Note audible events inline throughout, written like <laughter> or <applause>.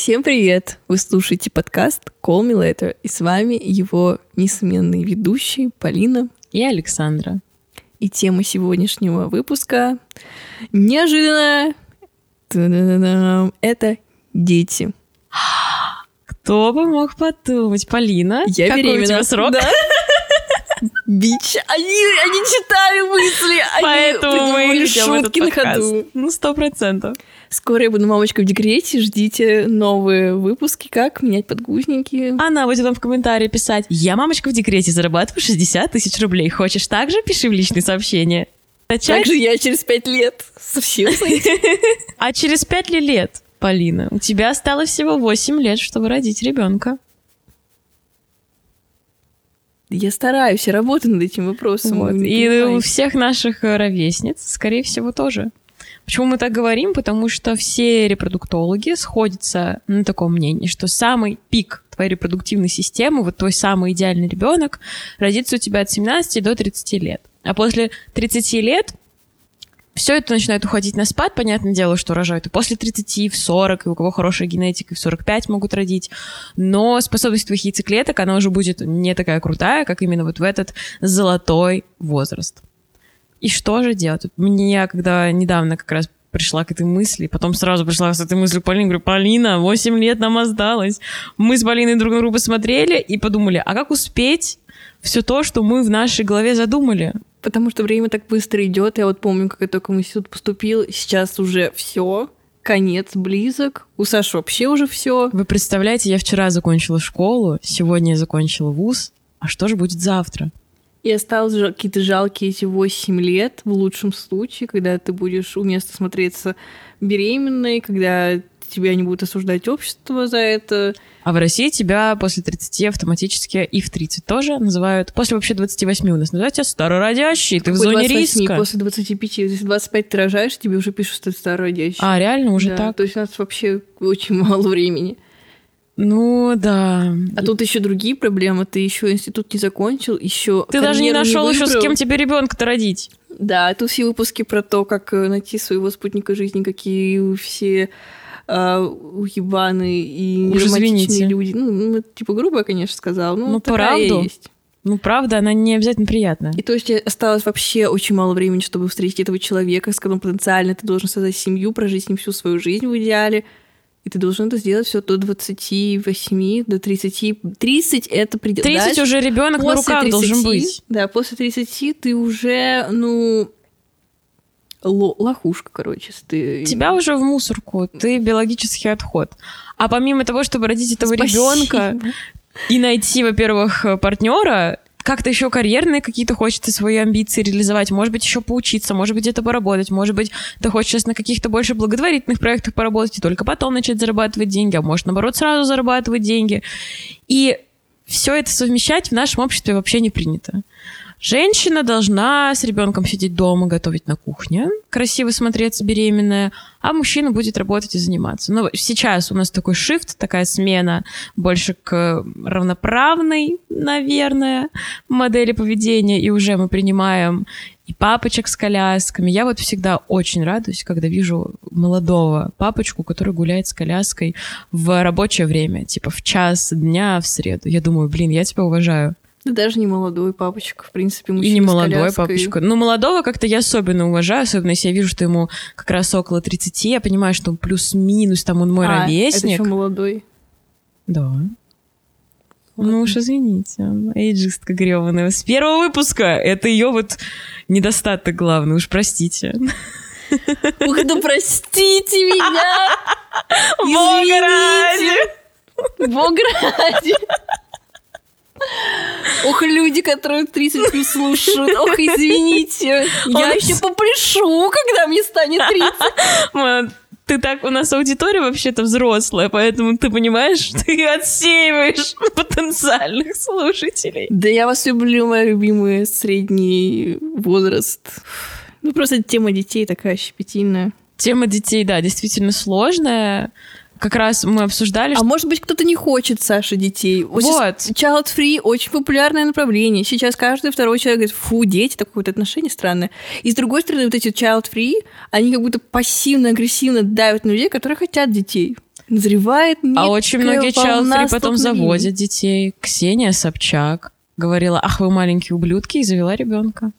Всем привет! Вы слушаете подкаст Call Me Later, и с вами его несменные ведущие Полина и Александра. И тема сегодняшнего выпуска неожиданная. Это дети. Кто бы мог подумать? Полина, я какой беременна. у тебя срок? Да. Бич, они, они читали мысли, Поэтому они этот шутки на ходу. Ну, сто процентов. Скоро я буду мамочкой в декрете, ждите новые выпуски, как менять подгузники. Она будет вам в комментарии писать «Я мамочка в декрете, зарабатываю 60 тысяч рублей. Хочешь так же? Пиши в личные сообщения». Начать? Также я через пять лет совсем <laughs> А через пять ли лет, Полина, у тебя осталось всего 8 лет, чтобы родить ребенка. Я стараюсь, я работаю над этим вопросом. Вот. И у всех наших э, ровесниц, скорее всего, тоже. Почему мы так говорим? Потому что все репродуктологи сходятся на таком мнении, что самый пик твоей репродуктивной системы, вот твой самый идеальный ребенок, родится у тебя от 17 до 30 лет. А после 30 лет все это начинает уходить на спад, понятное дело, что рожают и после 30, в 40, и у кого хорошая генетика, и в 45 могут родить. Но способность твоих яйцеклеток, она уже будет не такая крутая, как именно вот в этот золотой возраст. И что же делать? Мне, когда недавно как раз пришла к этой мысли, потом сразу пришла с этой мыслью к Полине, говорю, Полина, 8 лет нам осталось. Мы с Полиной друг на друга посмотрели и подумали, а как успеть все то, что мы в нашей голове задумали? Потому что время так быстро идет. Я вот помню, как я только в институт поступил, сейчас уже все, конец близок. У Саши вообще уже все. Вы представляете, я вчера закончила школу, сегодня я закончила вуз, а что же будет завтра? И осталось какие-то жалкие эти 8 лет, в лучшем случае, когда ты будешь уместно смотреться беременной, когда тебя не будут осуждать общество за это. А в России тебя после 30 автоматически и в 30 тоже называют, после вообще 28 у нас называют тебя старородящий, ты в зоне 28, риска. После 25, если 25 ты рожаешь, тебе уже пишут, что ты старородящий. А, реально уже Да, так? То есть у нас вообще очень мало времени. Ну, да. А тут еще другие проблемы. Ты еще институт не закончил, еще Ты даже не нашел еще с кем тебе ребенка-то родить. Да, тут все выпуски про то, как э, найти своего спутника жизни, какие все а, уебаны и Уж извините. люди. Ну, ну, типа грубо, конечно, сказал. Ну, Ну, правду. есть. Ну, правда, она не обязательно приятная. И то есть э, осталось вообще очень мало времени, чтобы встретить этого человека, с которым потенциально ты должен создать семью, прожить с ним всю свою жизнь в идеале. И ты должен это сделать все до 28, до 30. 30 это предел. 30 Дальше- уже ребенок на руках должен 30, быть. Да, после 30 ты уже, ну, ло- лохушка, короче. Ты... Тебя уже в мусорку, ты биологический отход. А помимо того, чтобы родить этого Спасибо. ребенка и найти, во-первых, партнера, как-то еще карьерные какие-то хочется свои амбиции реализовать, может быть, еще поучиться, может быть, где-то поработать, может быть, ты хочешь сейчас на каких-то больше благотворительных проектах поработать и только потом начать зарабатывать деньги, а может, наоборот, сразу зарабатывать деньги. И все это совмещать в нашем обществе вообще не принято. Женщина должна с ребенком сидеть дома, готовить на кухне, красиво смотреться беременная, а мужчина будет работать и заниматься. Но сейчас у нас такой шифт, такая смена больше к равноправной, наверное, модели поведения, и уже мы принимаем и папочек с колясками. Я вот всегда очень радуюсь, когда вижу молодого папочку, который гуляет с коляской в рабочее время, типа в час дня в среду. Я думаю, блин, я тебя уважаю. Даже не молодой папочка, в принципе, И мужчина не с молодой папочка. Ну, молодого как-то я особенно уважаю, особенно если я вижу, что ему как раз около 30, я понимаю, что он плюс-минус, там он мой А, это ровесник. еще молодой. Да. Ну уж извините, эйджистка грёбаная. С первого выпуска это ее вот недостаток главный, уж простите. Ух, да простите меня! Бога ради! Бога ради! Ох, люди, которые 30 плюс слушают. Ох, извините. Я еще попляшу, когда мне станет 30. <laughs> Ма, Ты так, у нас аудитория вообще-то взрослая, поэтому ты понимаешь, ты отсеиваешь <laughs> потенциальных слушателей. Да я вас люблю, моя любимая средний возраст. Ну, просто тема детей такая щепетильная. Тема детей, да, действительно сложная. Как раз мы обсуждали, А что... может быть, кто-то не хочет, Саша, детей. Вот. Вот. Child free очень популярное направление. Сейчас каждый второй человек говорит, фу, дети, такое вот отношение странное. И с другой стороны, вот эти child free, они как будто пассивно-агрессивно давят на людей, которые хотят детей. назревает А очень многие чайлдфри потом заводят детей. Ксения Собчак говорила, ах, вы маленькие ублюдки, и завела ребенка.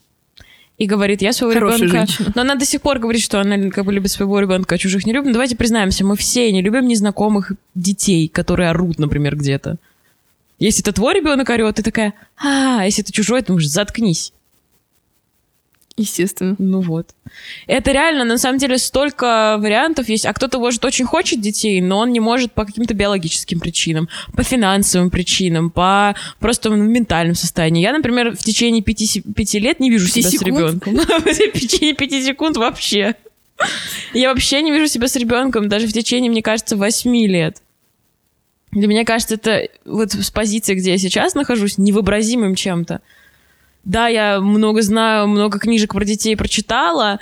И говорит, я своего Хорошая ребенка... женщина. Но она до сих пор говорит, что она как бы любит своего ребенка, а чужих не любит. Но давайте признаемся, мы все не любим незнакомых детей, которые орут, например, где-то. Если это твой ребенок орет, ты такая, а, если это чужой, ты думаешь, заткнись. Естественно. Ну вот. Это реально, на самом деле, столько вариантов есть. А кто-то, может, очень хочет детей, но он не может по каким-то биологическим причинам, по финансовым причинам, по просто ментальным состоянию. Я, например, в течение пяти, пяти лет не вижу Пяти себя секунд? с ребенком. <laughs> В течение пяти секунд вообще. Я вообще не вижу себя с ребенком, даже в течение, мне кажется, восьми лет. Для меня кажется, это вот с позиции, где я сейчас нахожусь, невообразимым чем-то. Да, я много знаю, много книжек про детей прочитала,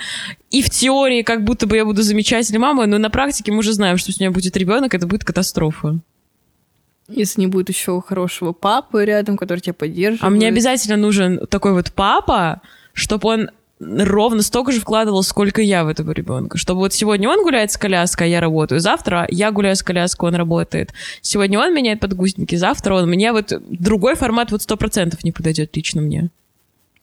и в теории как будто бы я буду замечательной мамой, но на практике мы уже знаем, что с меня будет ребенок, это будет катастрофа. Если не будет еще хорошего папы рядом, который тебя поддерживает. А мне обязательно нужен такой вот папа, чтобы он ровно столько же вкладывал, сколько я в этого ребенка. Чтобы вот сегодня он гуляет с коляской, а я работаю. Завтра я гуляю с коляской, он работает. Сегодня он меняет подгузники, завтра он мне вот другой формат вот сто процентов не подойдет лично мне.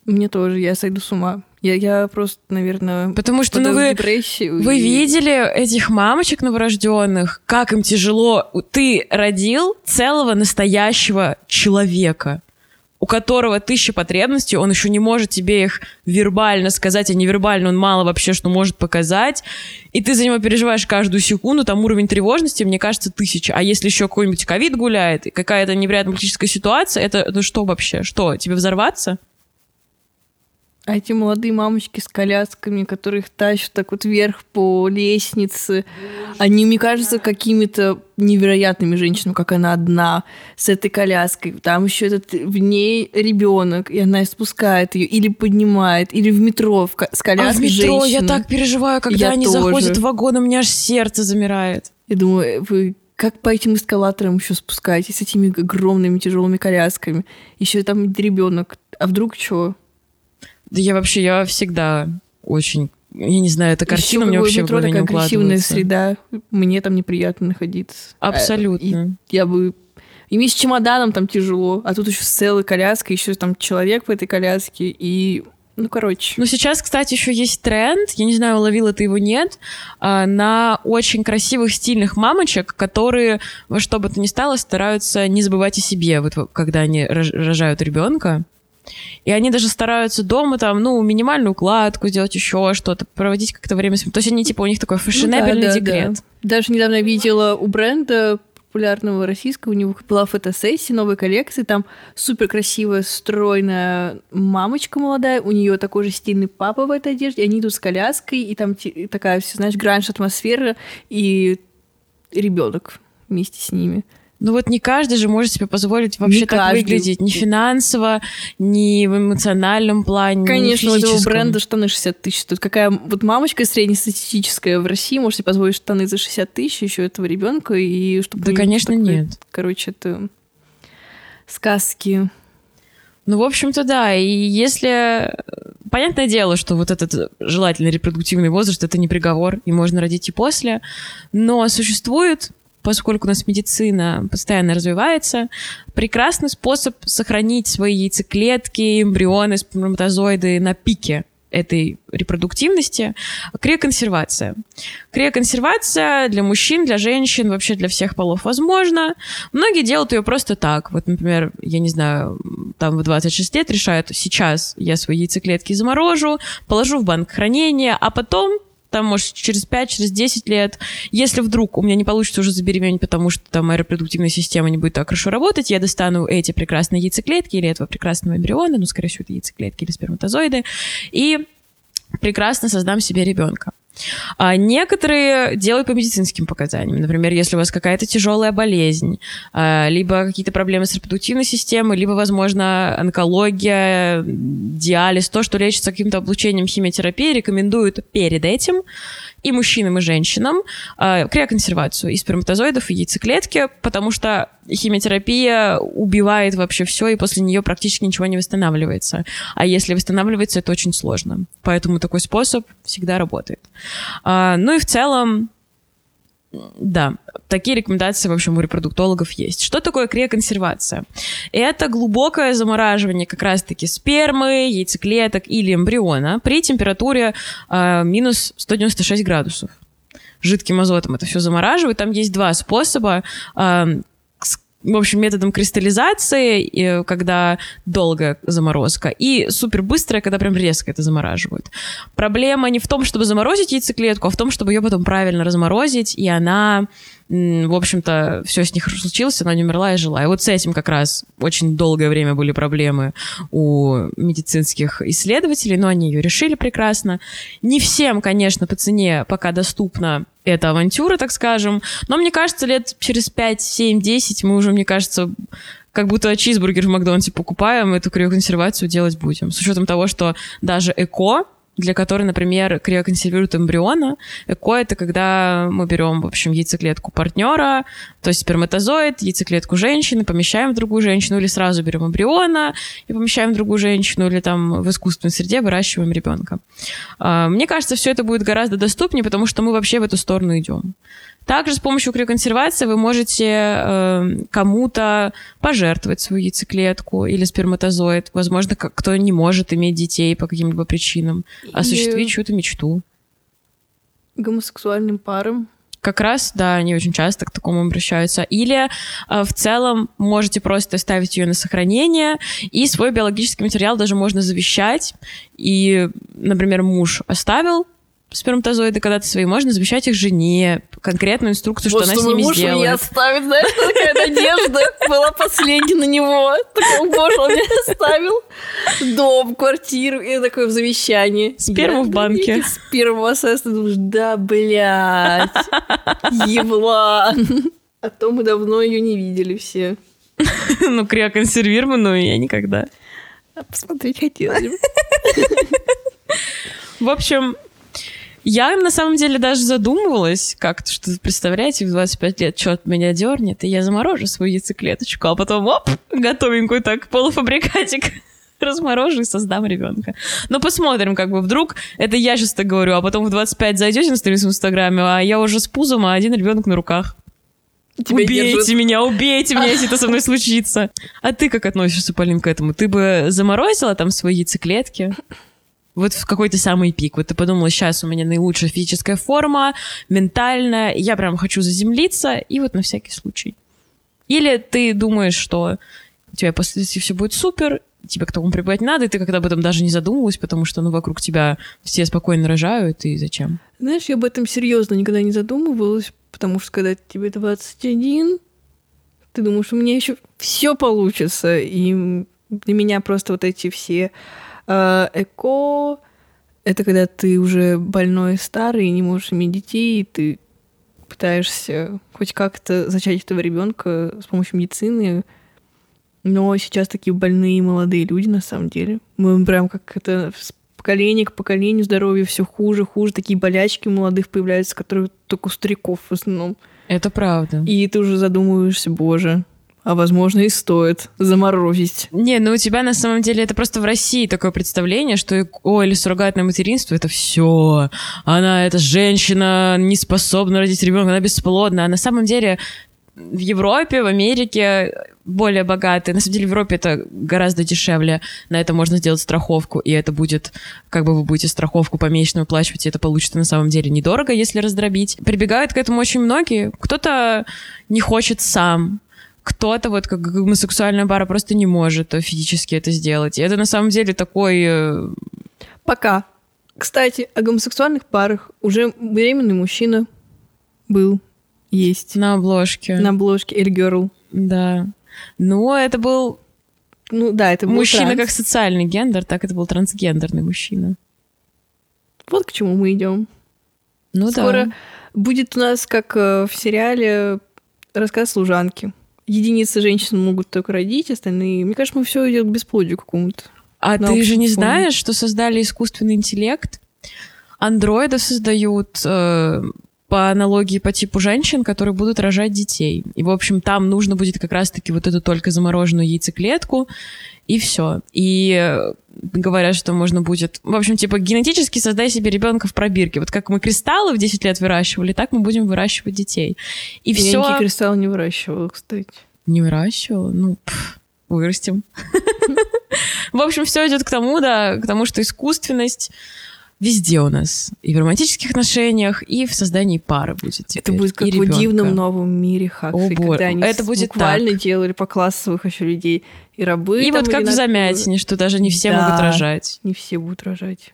Мне тоже, я сойду с ума. Я, я просто, наверное, Потому что, ну, вы, депрессию. вы и- видели этих мамочек новорожденных, как им тяжело. Ты родил целого настоящего человека, у которого тысяча потребностей, он еще не может тебе их вербально сказать, а невербально он мало вообще что может показать, и ты за него переживаешь каждую секунду, там уровень тревожности, мне кажется, тысяча. А если еще какой-нибудь ковид гуляет, какая-то невероятно политическая ситуация, это ну что вообще? Что, тебе взорваться? А эти молодые мамочки с колясками, которых тащат так вот вверх по лестнице, они, мне кажется, какими-то невероятными женщинами, как она одна, с этой коляской. Там еще этот в ней ребенок, и она спускает ее, или поднимает, или в метро в с А в коляской метро я женщина. так переживаю, когда Я они тоже. заходят в вагон, у меня аж сердце замирает. Я думаю, вы как по этим эскалаторам еще спускаетесь с этими огромными тяжелыми колясками? Еще там ребенок. А вдруг что? Да я вообще, я всегда очень... Я не знаю, эта картина мне вообще в метро голове не такая агрессивная среда. Мне там неприятно находиться. Абсолютно. А, и я бы... И мне с чемоданом там тяжело, а тут еще с целой коляской, еще там человек в этой коляске, и... Ну, короче. Ну, сейчас, кстати, еще есть тренд, я не знаю, уловила ты его, нет, а, на очень красивых, стильных мамочек, которые во что бы то ни стало стараются не забывать о себе, вот во- когда они рож- рожают ребенка. И они даже стараются дома там, ну, минимальную укладку сделать, еще что-то, проводить как-то время. с- То есть они, типа, у них такой Ну да, фешенебельный да, декрет. да. Даже недавно видела у бренда популярного российского, у него была фотосессия новой коллекции, там супер красивая, стройная мамочка молодая, у нее такой же стильный папа в этой одежде, они идут с коляской, и там такая, все, знаешь, гранж атмосфера, и ребенок вместе с ними. Ну вот не каждый же может себе позволить вообще Не так каждый. выглядеть. Ни финансово, ни в эмоциональном плане, Конечно, ни у этого бренда штаны 60 тысяч. Тут какая вот мамочка среднестатистическая в России может себе позволить штаны за 60 тысяч еще этого ребенка и чтобы Да, конечно, такой- нет. Короче, это сказки. Ну, в общем-то, да. И если... Понятное дело, что вот этот желательный репродуктивный возраст — это не приговор, и можно родить и после. Но существует, поскольку у нас медицина постоянно развивается, прекрасный способ сохранить свои яйцеклетки, эмбрионы, сперматозоиды на пике этой репродуктивности — криоконсервация. Криоконсервация для мужчин, для женщин, вообще для всех полов возможно. Многие делают ее просто так. Вот, например, я не знаю, там в 26 лет решают, сейчас я свои яйцеклетки заморожу, положу в банк хранения, а потом там, может, через 5, через 10 лет, если вдруг у меня не получится уже забеременеть, потому что там моя репродуктивная система не будет так хорошо работать, я достану эти прекрасные яйцеклетки или этого прекрасного эмбриона, ну, скорее всего, это яйцеклетки или сперматозоиды, и прекрасно создам себе ребенка. А некоторые делают по медицинским показаниям. Например, если у вас какая-то тяжелая болезнь, а, либо какие-то проблемы с репродуктивной системой, либо, возможно, онкология, диализ, то, что лечится каким-то облучением химиотерапии, рекомендуют перед этим и мужчинам, и женщинам а, криоконсервацию и сперматозоидов, и яйцеклетки, потому что химиотерапия убивает вообще все, и после нее практически ничего не восстанавливается. А если восстанавливается, это очень сложно. Поэтому такой способ всегда работает. А, ну и в целом, да, такие рекомендации, в общем, у репродуктологов есть. Что такое криоконсервация? Это глубокое замораживание как раз-таки спермы, яйцеклеток или эмбриона при температуре э, минус 196 градусов жидким азотом это все замораживают. Там есть два способа. Э, в общем, методом кристаллизации, когда долгая заморозка, и супер быстрая, когда прям резко это замораживают. Проблема не в том, чтобы заморозить яйцеклетку, а в том, чтобы ее потом правильно разморозить, и она в общем-то, все с них случилось, она не умерла и жила. И вот с этим как раз очень долгое время были проблемы у медицинских исследователей, но они ее решили прекрасно. Не всем, конечно, по цене пока доступна эта авантюра, так скажем, но мне кажется, лет через 5, 7, 10 мы уже, мне кажется, как будто чизбургер в Макдональдсе покупаем, эту криоконсервацию делать будем. С учетом того, что даже ЭКО, для которой, например, криоконсервируют эмбриона. ЭКО — это когда мы берем, в общем, яйцеклетку партнера, то есть сперматозоид, яйцеклетку женщины, помещаем в другую женщину, или сразу берем эмбриона и помещаем в другую женщину, или там в искусственной среде выращиваем ребенка. А, мне кажется, все это будет гораздо доступнее, потому что мы вообще в эту сторону идем. Также с помощью криоконсервации вы можете э, кому-то пожертвовать свою яйцеклетку или сперматозоид. Возможно, кто не может иметь детей по каким-либо причинам. Осуществить чью-то мечту. Гомосексуальным парам как раз, да, они очень часто к такому обращаются. Или э, в целом можете просто оставить ее на сохранение, и свой биологический материал даже можно завещать. И, например, муж оставил сперматозоиды когда-то свои, можно завещать их жене, конкретную инструкцию, вот что, она с ними муж сделает. меня оставит, знаешь, такая надежда была последняя на него. Такой, боже, он мне оставил дом, квартиру, и такое в завещании. Сперму в банке. Сперму оставил, думаешь, да, блядь, еблан. А то мы давно ее не видели все. <laughs> Ну, криоконсервированную я никогда. А посмотреть хотелось бы. В общем, я на самом деле даже задумывалась как-то, что представляете, в 25 лет что-то меня дернет, и я заморожу свою яйцеклеточку, а потом, оп, готовенькую так, полуфабрикатик <laughs> разморожу и создам ребенка. Но посмотрим, как бы вдруг это я сейчас так говорю, а потом в 25 зайдете на страницу в Инстаграме, а я уже с пузом, а один ребенок на руках. Тебя убейте держат. меня, убейте меня, если это со мной случится. А ты как относишься, Полин, к этому? Ты бы заморозила там свои яйцеклетки? Вот в какой-то самый пик. Вот ты подумала, сейчас у меня наилучшая физическая форма, ментальная, я прям хочу заземлиться, и вот на всякий случай. Или ты думаешь, что у тебя после все будет супер, тебе к тому прибывать надо, и ты когда об этом даже не задумывалась, потому что, ну, вокруг тебя все спокойно рожают, и зачем? Знаешь, я об этом серьезно никогда не задумывалась, потому что когда тебе 21, ты думаешь, у меня еще все получится, и для меня просто вот эти все эко — это когда ты уже больной старый, не можешь иметь детей, и ты пытаешься хоть как-то зачать этого ребенка с помощью медицины. Но сейчас такие больные молодые люди, на самом деле. Мы прям как это с поколения к поколению здоровье все хуже, хуже. Такие болячки у молодых появляются, которые только у стариков в основном. Это правда. И ты уже задумываешься, боже, а возможно и стоит заморозить. Не, ну у тебя на самом деле это просто в России такое представление, что о, или суррогатное материнство это все. Она, эта женщина не способна родить ребенка, она бесплодна. А на самом деле в Европе, в Америке более богатые. На самом деле в Европе это гораздо дешевле. На это можно сделать страховку, и это будет, как бы вы будете страховку помесячно выплачивать, и это получится на самом деле недорого, если раздробить. Прибегают к этому очень многие. Кто-то не хочет сам, кто-то вот как гомосексуальная пара просто не может физически это сделать. И это на самом деле такой... Э, Пока. Кстати, о гомосексуальных парах уже беременный мужчина был, есть. На обложке. На обложке Air Girl. Да. Но это был... Ну да, это был Мужчина транс. как социальный гендер, так это был трансгендерный мужчина. Вот к чему мы идем. Ну Скоро да. будет у нас, как э, в сериале, рассказ служанки единицы женщин могут только родить, остальные... Мне кажется, мы все идет к бесплодию какому-то. А ты же не знаешь, что создали искусственный интеллект? Андроидов создают, э, по аналогии по типу женщин, которые будут рожать детей. И, в общем, там нужно будет как раз-таки вот эту только замороженную яйцеклетку, и все. И говорят, что можно будет... В общем, типа, генетически создай себе ребенка в пробирке. Вот как мы кристаллы в 10 лет выращивали, так мы будем выращивать детей. И Я все... никакие кристаллы не выращивала, кстати. Не выращивала? Ну, пф, вырастим. <laughs> В общем, все идет к тому, да, к тому, что искусственность везде у нас. И в романтических отношениях, и в создании пары будет Это теперь, будет как и в ребёнка. дивном новом мире Хаксли, О, когда они это будет буквально так. делали по классовых еще людей. И рабы И там, вот как или в замятине, что даже не все Да. могут рожать. Не все будут рожать.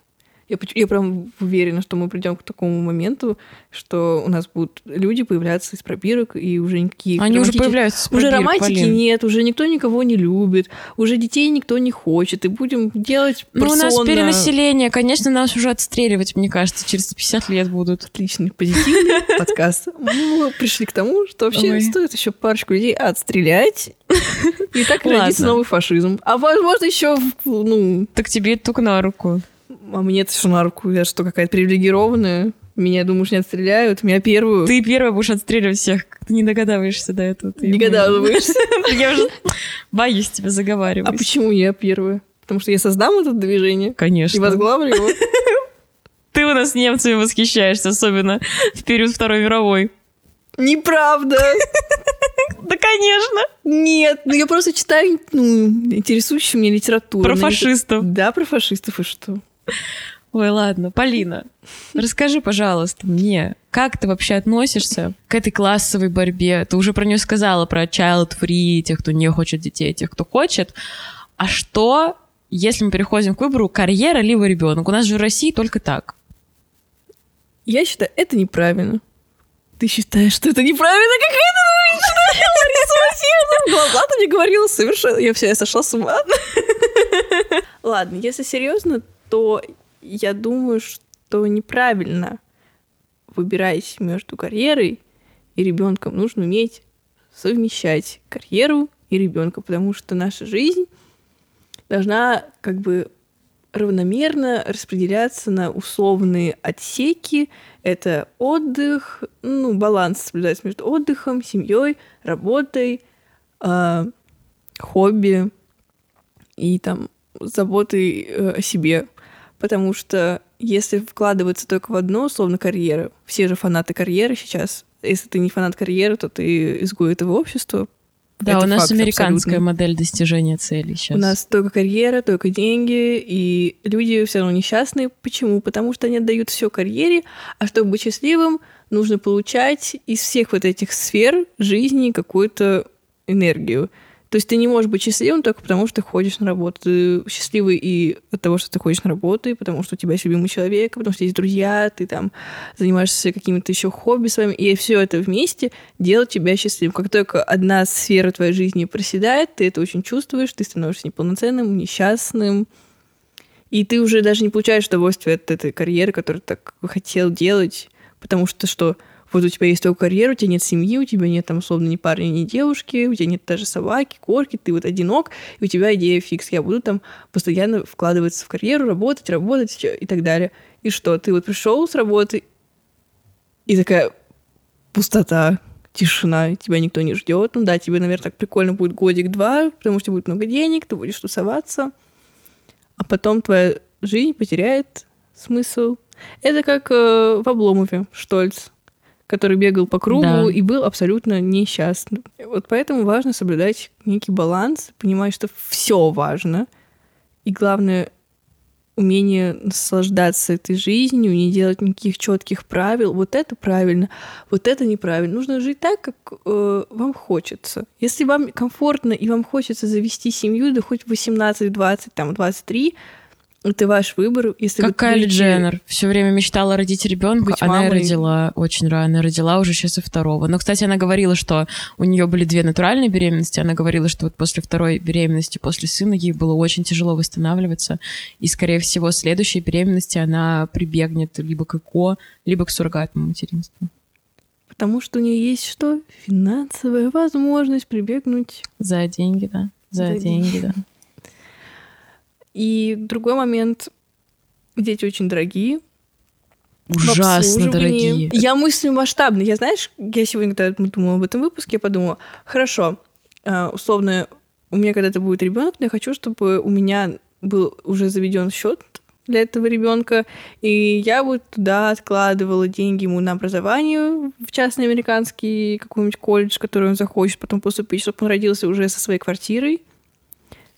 Я, я прям уверена, что мы придем к такому моменту, что у нас будут люди появляться из пробирок, и уже никаких... Они уже появляются с Уже пробирок, романтики Полин. нет, уже никто никого не любит, уже детей никто не хочет, и будем делать Ну, у нас перенаселение, конечно, нас уже отстреливать, мне кажется, через 50 лет будут. Отличный, позитивный <laughs> подкаст. Мы пришли к тому, что вообще стоит еще парочку людей отстрелять, <laughs> и так родится новый фашизм. А возможно, еще, ну, Так тебе только на руку. А мне это что на руку? Я что, какая-то привилегированная? Меня, думаешь, не отстреляют? Меня первую? Ты первая будешь отстреливать всех, ты не догадываешься до этого. Ты не догадываешься. <laughs> Я уже боюсь тебя А заговаривать. почему я первая? Потому что я создам это движение и Конечно. возглавлю его. <laughs> Ты у нас немцами восхищаешься, особенно в период Второй мировой. Неправда! <laughs> Да, конечно. Нет, ну я просто читаю ну, интересующую меня литературу. Про Ну, фашистов. Да, про фашистов и что? Ой, ладно. Полина, расскажи, пожалуйста, мне, как ты вообще относишься к этой классовой борьбе? Ты уже про нее сказала, про child free, тех, кто не хочет детей, тех, кто хочет. А что, если мы переходим к выбору карьера либо ребенок? У нас же в России только так. Я считаю, это неправильно. Ты считаешь, что это неправильно? Какая ты Лариса Васильевна? Глаза ты мне говорила совершенно... Я все, я сошла с ума. <laughs> Ладно, если серьезно, то я думаю, что неправильно, выбираясь между карьерой и ребенком, нужно уметь совмещать карьеру и ребенка, потому что наша жизнь должна как бы равномерно распределяться на условные отсеки. Это отдых, ну, баланс соблюдается между отдыхом, семьей, работой, э, хобби и там заботой э, о себе. Потому что если вкладываться только в одно, условно, карьера, все же фанаты карьеры сейчас, если ты не фанат карьеры, то ты изгой этого общества. Да, Это у нас факт американская абсолютный. модель достижения целей сейчас. У нас только карьера, только деньги, и люди все равно несчастные. Почему? Потому что они отдают все карьере, а чтобы быть счастливым, нужно получать из всех вот этих сфер жизни какую-то энергию. То есть ты не можешь быть счастливым только потому, что ты ходишь на работу. Ты счастливый и от того, что ты ходишь на работу, и потому что у тебя есть любимый человек, потому что есть друзья, ты там занимаешься какими-то еще хобби своими, и все это вместе делает тебя счастливым. Как только одна сфера твоей жизни проседает, ты это очень чувствуешь, ты становишься неполноценным, несчастным, и ты уже даже не получаешь удовольствия от этой карьеры, которую ты так хотел делать, потому что что вот у тебя есть только карьера, у тебя нет семьи, у тебя нет там условно ни парня, ни девушки, у тебя нет даже собаки, корки, ты вот одинок, и у тебя идея фикс, я буду там постоянно вкладываться в карьеру, работать, работать и так далее. И что, ты вот пришел с работы, и такая пустота, тишина, тебя никто не ждет. Ну да, тебе, наверное, так прикольно будет годик-два, потому что будет много денег, ты будешь тусоваться, а потом твоя жизнь потеряет смысл. Это как э, в Обломове Штольц, который бегал по кругу Да. и был абсолютно несчастным. Вот поэтому важно соблюдать некий баланс, понимать, что все важно, и главное умение наслаждаться этой жизнью, не делать никаких четких правил. Вот это правильно, вот это неправильно. Нужно жить так, как э, вам хочется. Если вам комфортно и вам хочется завести семью, да хоть 18, 20, там 23, это ваш выбор. Если Как Кайли будете- Дженнер. Все время мечтала родить ребенка, Быть она и мамой. родила очень рано. Родила уже сейчас и второго. Но, кстати, она говорила, что у нее были две натуральные беременности. Она говорила, что вот после второй беременности, после сына, ей было очень тяжело восстанавливаться. И, скорее всего, следующей беременности она прибегнет либо к ЭКО, либо к суррогатному материнству. Потому что у нее есть что? Финансовая возможность прибегнуть. За деньги, да. За, За деньги, деньги. да. И другой момент. Дети очень дорогие. ужасно дорогие. Я мыслю масштабно. Я, знаешь, я сегодня, когда думала об этом выпуске, я подумала, хорошо, э, условно, у меня когда-то будет ребенок, но я хочу, чтобы у меня был уже заведен счет для этого ребенка, и я вот туда откладывала деньги ему на образование в частный американский какой-нибудь колледж, который он захочет потом поступить, чтобы он родился уже со своей квартирой,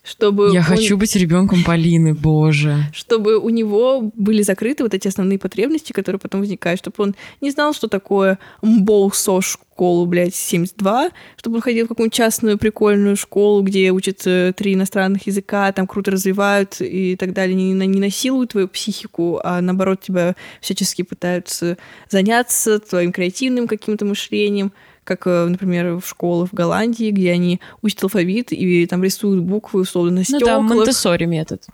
чтобы Я он- хочу быть ребенком Полины, боже. <laughs> чтобы у него были закрыты вот эти основные потребности, которые потом возникают, чтобы он не знал, что такое МБОУ школу, блядь, 72, чтобы он ходил в какую-нибудь частную прикольную школу, где учат э, три иностранных языка, там круто развивают и так далее, не, не насилуют твою психику, а наоборот тебя всячески пытаются заняться твоим креативным каким-то мышлением, как, э, например, в школах в Голландии, где они учат алфавит и там рисуют буквы условно на Ну стеклах. да, Монтессори метод.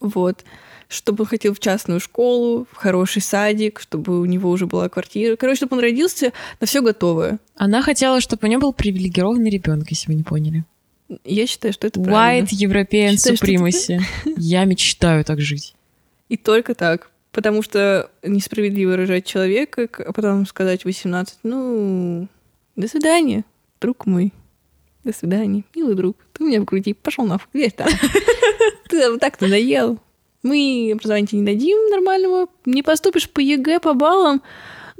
Вот. Чтобы он хотел в частную школу, в хороший садик, чтобы у него уже была квартира. Короче, чтобы он родился на все готовое. Она хотела, чтобы у нее был привилегированный ребенок, если вы не поняли. Я считаю, что это правильно. White European что supremacy. Я мечтаю так жить. И только так. Потому что несправедливо рожать человека, а потом сказать 18, ну, до свидания, друг мой. До свидания, милый друг. Ты меня в груди, пошел нахуй, где там? <laughs> Ты вот так надоел. Мы образование тебе не дадим нормального, не поступишь по ЕГЭ, по баллам,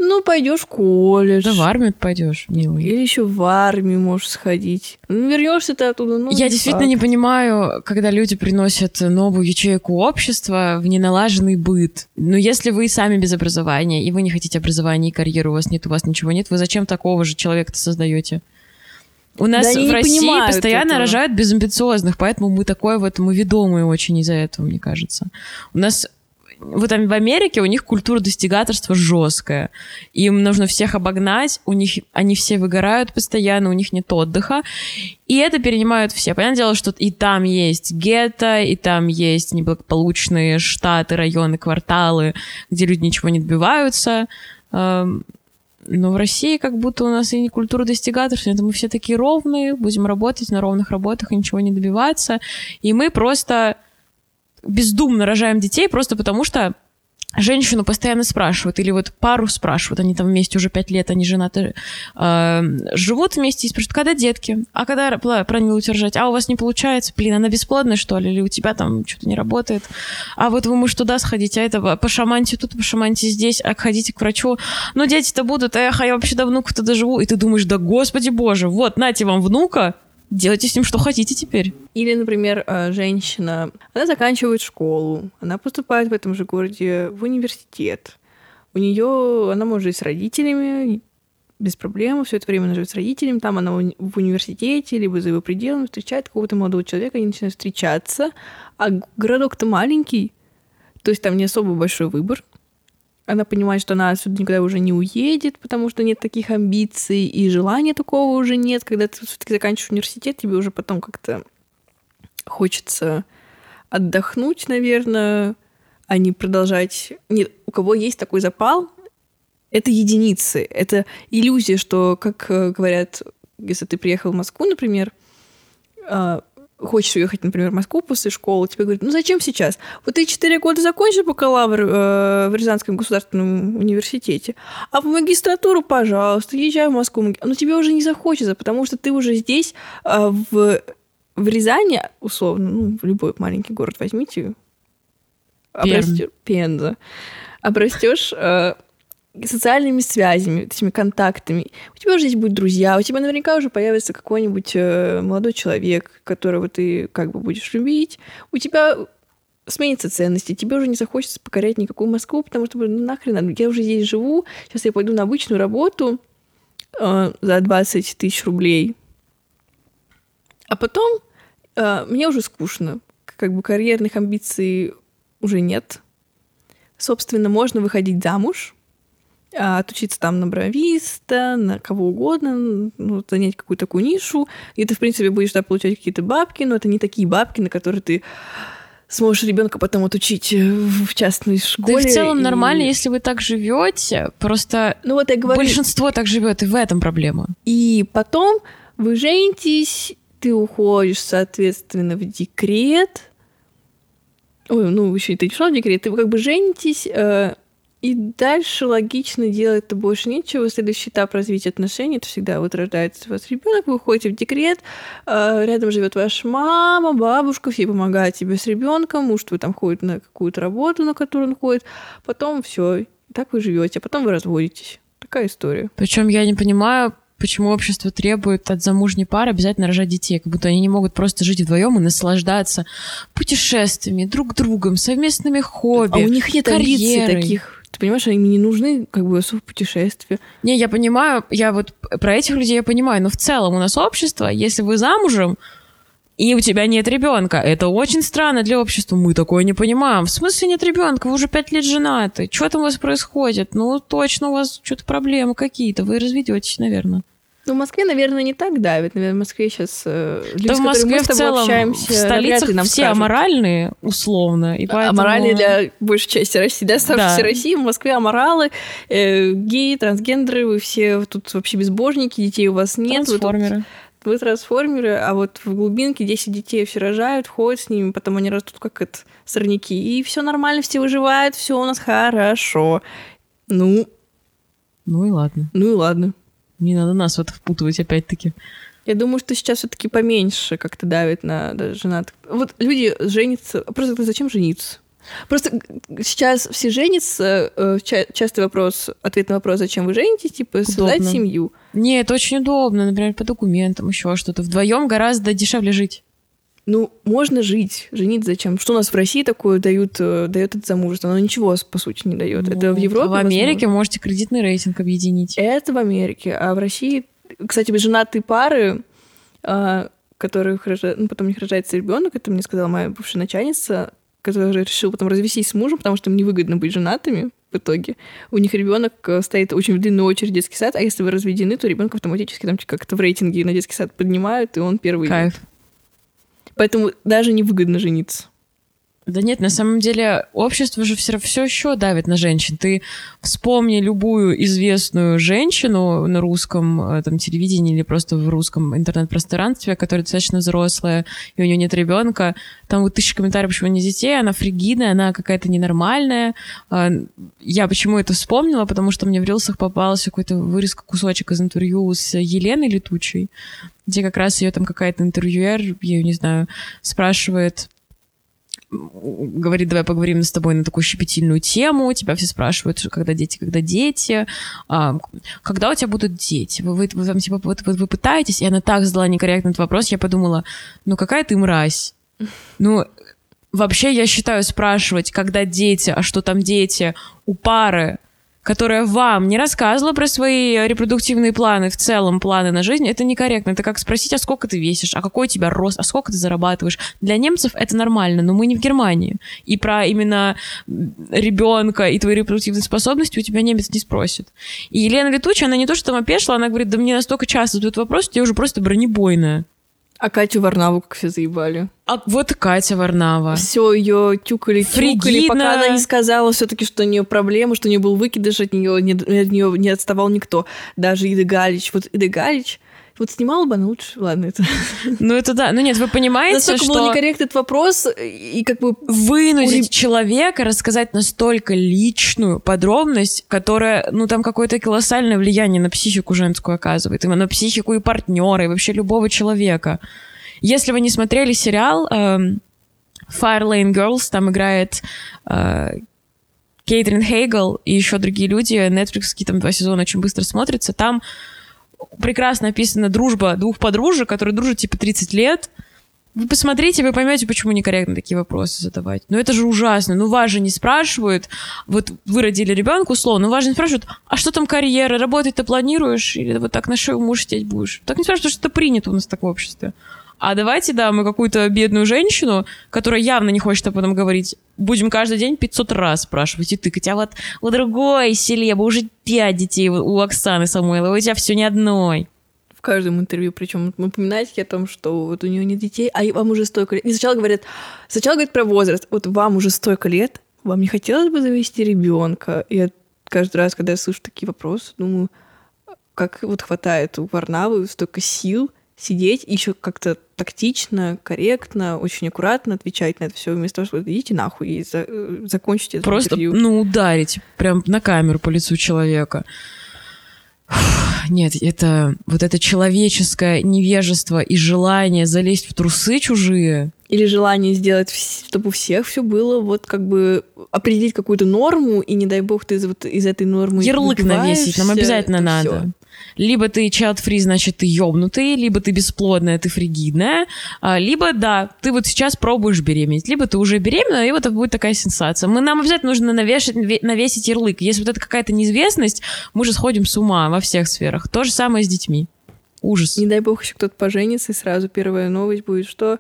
ну, пойдешь в колледж. Да в армию пойдешь, милый. Или еще в армию можешь сходить. Ну, вернешься ты оттуда, ну, Я не действительно факт. не понимаю, когда люди приносят новую ячейку общества в неналаженный быт. Но если вы сами без образования, и вы не хотите образования и карьеры, у вас нет, у вас ничего нет, вы зачем такого же человека-то создаете? У нас они в России постоянно этого. рожают безамбициозных, поэтому мы такое вот, мы ведомые очень из-за этого, мне кажется. У нас вот там в Америке у них культура достигаторства жесткая. Им нужно всех обогнать, у них они все выгорают постоянно, у них нет отдыха. И это перенимают все. Понятное дело, что и там есть гетто, и там есть неблагополучные штаты, районы, кварталы, где люди ничего не добиваются. Эм, Но в России как будто у нас и не культура достигаторства, это мы все такие ровные, будем работать на ровных работах и ничего не добиваться. И мы просто бездумно рожаем детей просто потому, что женщину постоянно спрашивают, или вот пару спрашивают, они там вместе уже пять лет, они женаты, э, живут вместе и спрашивают, когда детки, а когда пла- планируете рожать, а у вас не получается, блин, она бесплодная, что ли, или у тебя там что-то не работает, а вот вы, может, туда сходите, а это пошаманьте тут, пошаманьте здесь, а ходите к врачу, ну, дети-то будут, эх, а я вообще до внука-то доживу, и ты думаешь, да господи боже, вот, нате вам внука, делайте с ним что хотите теперь. Или, например, э, женщина, она заканчивает школу, она поступает в этом же городе в университет. У нее, она может жить с родителями без проблем, все это время она живет с родителями, там она в университете, либо за его пределами встречает какого-то молодого человека, они начинают встречаться, а городок-то маленький, то есть там не особо большой выбор. Она понимает, что она отсюда никуда уже не уедет, потому что нет таких амбиций, и желания такого уже нет. Когда ты все-таки заканчиваешь университет, тебе уже потом как-то хочется отдохнуть, наверное, а не продолжать. Нет, у кого есть такой запал, это единицы. Это иллюзия, что, как э, говорят, если ты приехал в Москву, например, а, хочешь уехать, например, в Москву после школы, тебе говорят, ну зачем сейчас? Вот ты четыре года закончишь бакалавр э, в Рязанском государственном университете, а в магистратуру, пожалуйста, езжай в Москву. Но тебе уже не захочется, потому что ты уже здесь, э, в, в Рязани, условно, ну, в любой маленький город возьмите, обрастё- Пенза, обрастешь э, социальными связями, этими контактами. У тебя уже здесь будут друзья, у тебя наверняка уже появится какой-нибудь э, молодой человек, которого ты как бы будешь любить. У тебя сменятся ценности, тебе уже не захочется покорять никакую Москву, потому что, ну нахрен, я уже здесь живу, сейчас я пойду на обычную работу э, за 20 тысяч рублей, а потом э, мне уже скучно, как бы карьерных амбиций уже нет. Собственно, можно выходить замуж, отучиться там на бровиста, на кого угодно, ну, занять какую-то такую нишу, и ты, в принципе, будешь да, получать какие-то бабки, но это не такие бабки, на которые ты сможешь ребенка потом отучить э, в частной Да школе. и в целом и- нормально, если вы так живете, просто Ну вот я говорю, большинство так живет, и в этом проблема. И потом вы женитесь, ты уходишь, соответственно, в декрет. Ой, ну, еще и ты не шла в декрет, ты как бы женитесь, э, И дальше логично делать-то больше нечего. Следующий этап развития отношений это всегда вот рождается у вас ребенок, вы уходите в декрет, э, рядом живет ваша мама, бабушка, все помогают тебе с ребенком, муж твой там ходит на какую-то работу, на которую он ходит, потом все, так вы живете, а потом вы разводитесь. Такая история. Причем я не понимаю, почему общество требует от замужней пары обязательно рожать детей, как будто они не могут просто жить вдвоем и наслаждаться путешествиями, друг другом, совместными хобби. А у них нет амбиций таких ты понимаешь, они мне не нужны как бы в путешествии. Не, я понимаю, я вот про этих людей я понимаю, но в целом у нас общество, если вы замужем, и у тебя нет ребенка. Это очень странно для общества. Мы такое не понимаем. В смысле нет ребенка? Вы уже пять лет женаты. Что там у вас происходит? Ну, точно у вас что-то проблемы какие-то. Вы разведетесь, наверное. Ну, в Москве, наверное, не так давит. Наверное, в Москве сейчас э, люди, да в Москве мы в целом, общаемся, в столицах нам все скажут. аморальные, условно. И поэтому... Аморальные для большей части России, да, оставшейся да. России. В Москве аморалы, э, геи, трансгендеры, вы все тут вообще безбожники, детей у вас нет. Трансформеры. Вы, тут, вы трансформеры, а вот в глубинке 10 детей все рожают, ходят с ними, потом они растут как это, сорняки. И все нормально, все выживают, все у нас хорошо. Ну... Ну и ладно. Ну и ладно. Не надо нас в это впутывать опять-таки. Я думаю, что сейчас все-таки поменьше как-то давит на да, женатых. Вот люди женятся. Просто зачем жениться? Просто сейчас все женятся. Э, частый вопрос, ответ на вопрос, зачем вы женитесь, типа удобно. создать семью. Не, это очень удобно, например, по документам, еще что-то. Вдвоем гораздо дешевле жить. Ну, можно жить, женить зачем? Что у нас в России такое дают, э, дает это замужество? Оно ничего, по сути, не дает. Ну, это в Европе. В Америке возможно. можете кредитный рейтинг объединить. Это в Америке. А в России, кстати, женатые пары, а, которых ну, потом у них рождается ребенок, это мне сказала моя бывшая начальница, которая решила потом развестись с мужем, потому что им невыгодно быть женатыми в итоге. У них ребенок э, стоит очень в длинную очередь в детский сад, а если вы разведены, то ребенка автоматически там как-то в рейтинге на детский сад поднимают, и он первый. Кайф. Поэтому даже невыгодно жениться. Да нет, на самом деле общество же все, все еще давит на женщин. Ты вспомни любую известную женщину на русском э, там, телевидении или просто в русском интернет-пространстве, которая достаточно взрослая, и у нее нет ребенка. Там вот тысячи комментариев, почему не детей, она фригидная, она какая-то ненормальная. А, я почему это вспомнила? Потому что мне в рилсах попался какой-то вырезка, кусочек из интервью с Еленой Летучей, где как раз ее там какая-то интервьюер, я ее не знаю, спрашивает, говорит, давай поговорим с тобой на такую щепетильную тему, тебя все спрашивают, когда дети, когда дети, а, когда у тебя будут дети, вы, вы, вы, там, типа, вот, вы, вы пытаетесь, и она так задала некорректный этот вопрос, я подумала, ну какая ты мразь, ну вообще я считаю спрашивать, когда дети, а что там дети, у пары, которая вам не рассказывала про свои репродуктивные планы, в целом планы на жизнь, это некорректно. Это как спросить, а сколько ты весишь, а какой у тебя рост, а сколько ты зарабатываешь. Для немцев это нормально, но мы не в Германии. И про именно ребенка и твои репродуктивные способности у тебя немец не спросит. И Елена Летучая, она не то, что там опешила, она говорит, да мне настолько часто задают вопрос, что я уже просто бронебойная. А Катю Варнаву как все заебали. А вот Катя Варнава. Все ее тюкали, тюкали, пока она не сказала все-таки, что у нее проблемы, что у нее был выкидыш, от нее не, от нее не отставал никто. Даже Ида Галич. Вот Ида Галич вот снимала бы она лучше. Ладно, это... Ну, это да. Ну, нет, вы понимаете, Настолько что... был некорректный этот вопрос, и как бы... Вынудить человека рассказать настолько личную подробность, которая, ну, там какое-то колоссальное влияние на психику женскую оказывает, именно на психику и партнера, и вообще любого человека. Если вы не смотрели сериал э, Fire Lane Girls, там играет э, Кейтрин Хейгл и еще другие люди, Netflix какие там два сезона очень быстро смотрятся, там прекрасно описана дружба двух подружек, которые дружат типа 30 лет. Вы посмотрите, вы поймете, почему некорректно такие вопросы задавать. Ну это же ужасно. Ну вас же не спрашивают. Вот вы родили ребенка, условно, ну вас же не спрашивают, а что там карьера, работать ты планируешь? Или вот так на шею муж сидеть будешь? Так не спрашивают, что это принято у нас так в обществе. А давайте, да, мы какую-то бедную женщину, которая явно не хочет об этом говорить, будем каждый день 500 раз спрашивать и тыкать. А вот у другой селебы уже пять детей у Оксаны Самойловой, у тебя все не одной в каждом интервью, причем вы упоминаете о том, что вот у нее нет детей, а вам уже столько лет. И сначала говорят, сначала говорят про возраст, вот вам уже столько лет, вам не хотелось бы завести ребенка? Я каждый раз, когда я слышу такие вопросы, думаю, как вот хватает у Варнавы столько сил сидеть и еще как-то тактично, корректно, очень аккуратно отвечать на это все, вместо того, чтобы идите нахуй и за, э, закончите это Просто, интервью. ну, ударить прям на камеру по лицу человека. Нет, это вот это человеческое невежество и желание залезть в трусы чужие. Или желание сделать, чтобы у всех все было, вот как бы определить какую-то норму, и не дай бог ты из, вот, из этой нормы Ярлык навесить нам обязательно надо. Всё. Либо ты child-free, значит, ты ёбнутый, либо ты бесплодная, ты фригидная, а, либо, да, ты вот сейчас пробуешь беременеть, либо ты уже беременна, и вот это будет такая сенсация. Мы, нам обязательно нужно навешать, навесить ярлык. Если вот это какая-то неизвестность, мы же сходим с ума во всех сферах. То же самое с детьми. Ужас. Не дай бог еще кто-то поженится, и сразу первая новость будет, что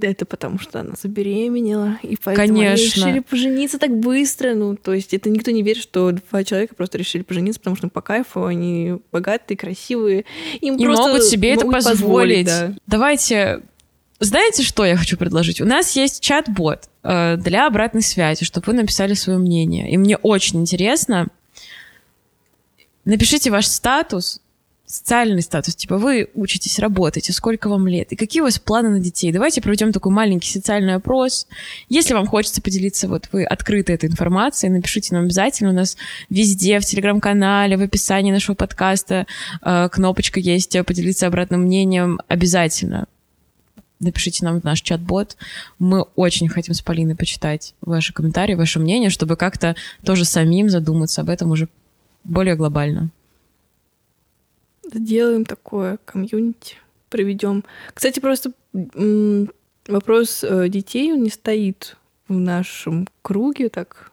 да это потому, что она забеременела, и поэтому Конечно. они решили пожениться так быстро. Ну, то есть это никто не верит, что два человека просто решили пожениться, потому что по кайфу они богатые, красивые. Им И просто могут себе это могут позволить. да. Давайте... Знаете, что я хочу предложить? У нас есть чат-бот э, для обратной связи, чтобы вы написали свое мнение. И мне очень интересно. Напишите ваш статус, социальный статус, типа вы учитесь, работаете, сколько вам лет, и какие у вас планы на детей. Давайте проведем такой маленький социальный опрос. Если вам хочется поделиться, вот вы открыты этой информацией, напишите нам обязательно. У нас везде, в телеграм-канале, в описании нашего подкаста э, кнопочка есть э, «Поделиться обратным мнением». Обязательно напишите нам в наш чат-бот. Мы очень хотим с Полиной почитать ваши комментарии, ваше мнение, чтобы как-то тоже самим задуматься об этом уже более глобально. Сделаем такое комьюнити, проведем. Кстати, просто вопрос э, детей не стоит в нашем круге так,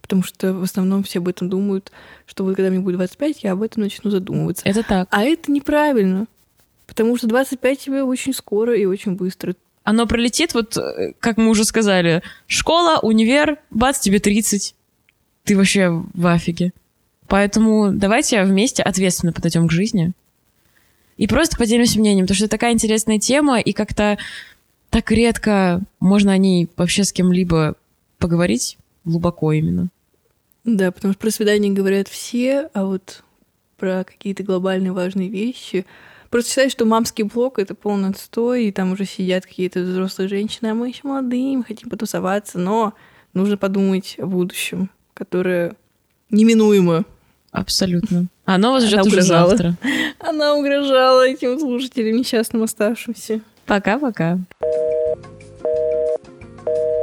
потому что в основном все об этом думают, что вот когда мне будет 25, я об этом начну задумываться. Это так. А это неправильно, потому что 25 тебе очень скоро и очень быстро. Оно пролетит, вот, э, как мы уже сказали, школа, универ, бац, тебе 30. Ты вообще в афиге. Поэтому давайте вместе ответственно подойдем к жизни. И просто поделимся мнением, потому что это такая интересная тема, и как-то так редко можно о ней вообще с кем-либо поговорить глубоко именно. Да, потому что про свидание говорят все, а вот про какие-то глобальные важные вещи. Просто считаю, что мамский блог — это полный отстой, и там уже сидят какие-то взрослые женщины, а мы еще молодые, мы хотим потусоваться, но нужно подумать о будущем, которое неминуемо. Абсолютно. Она вас ждет уже завтра. Она угрожала этим слушателям несчастным оставшимся. Пока-пока. thank you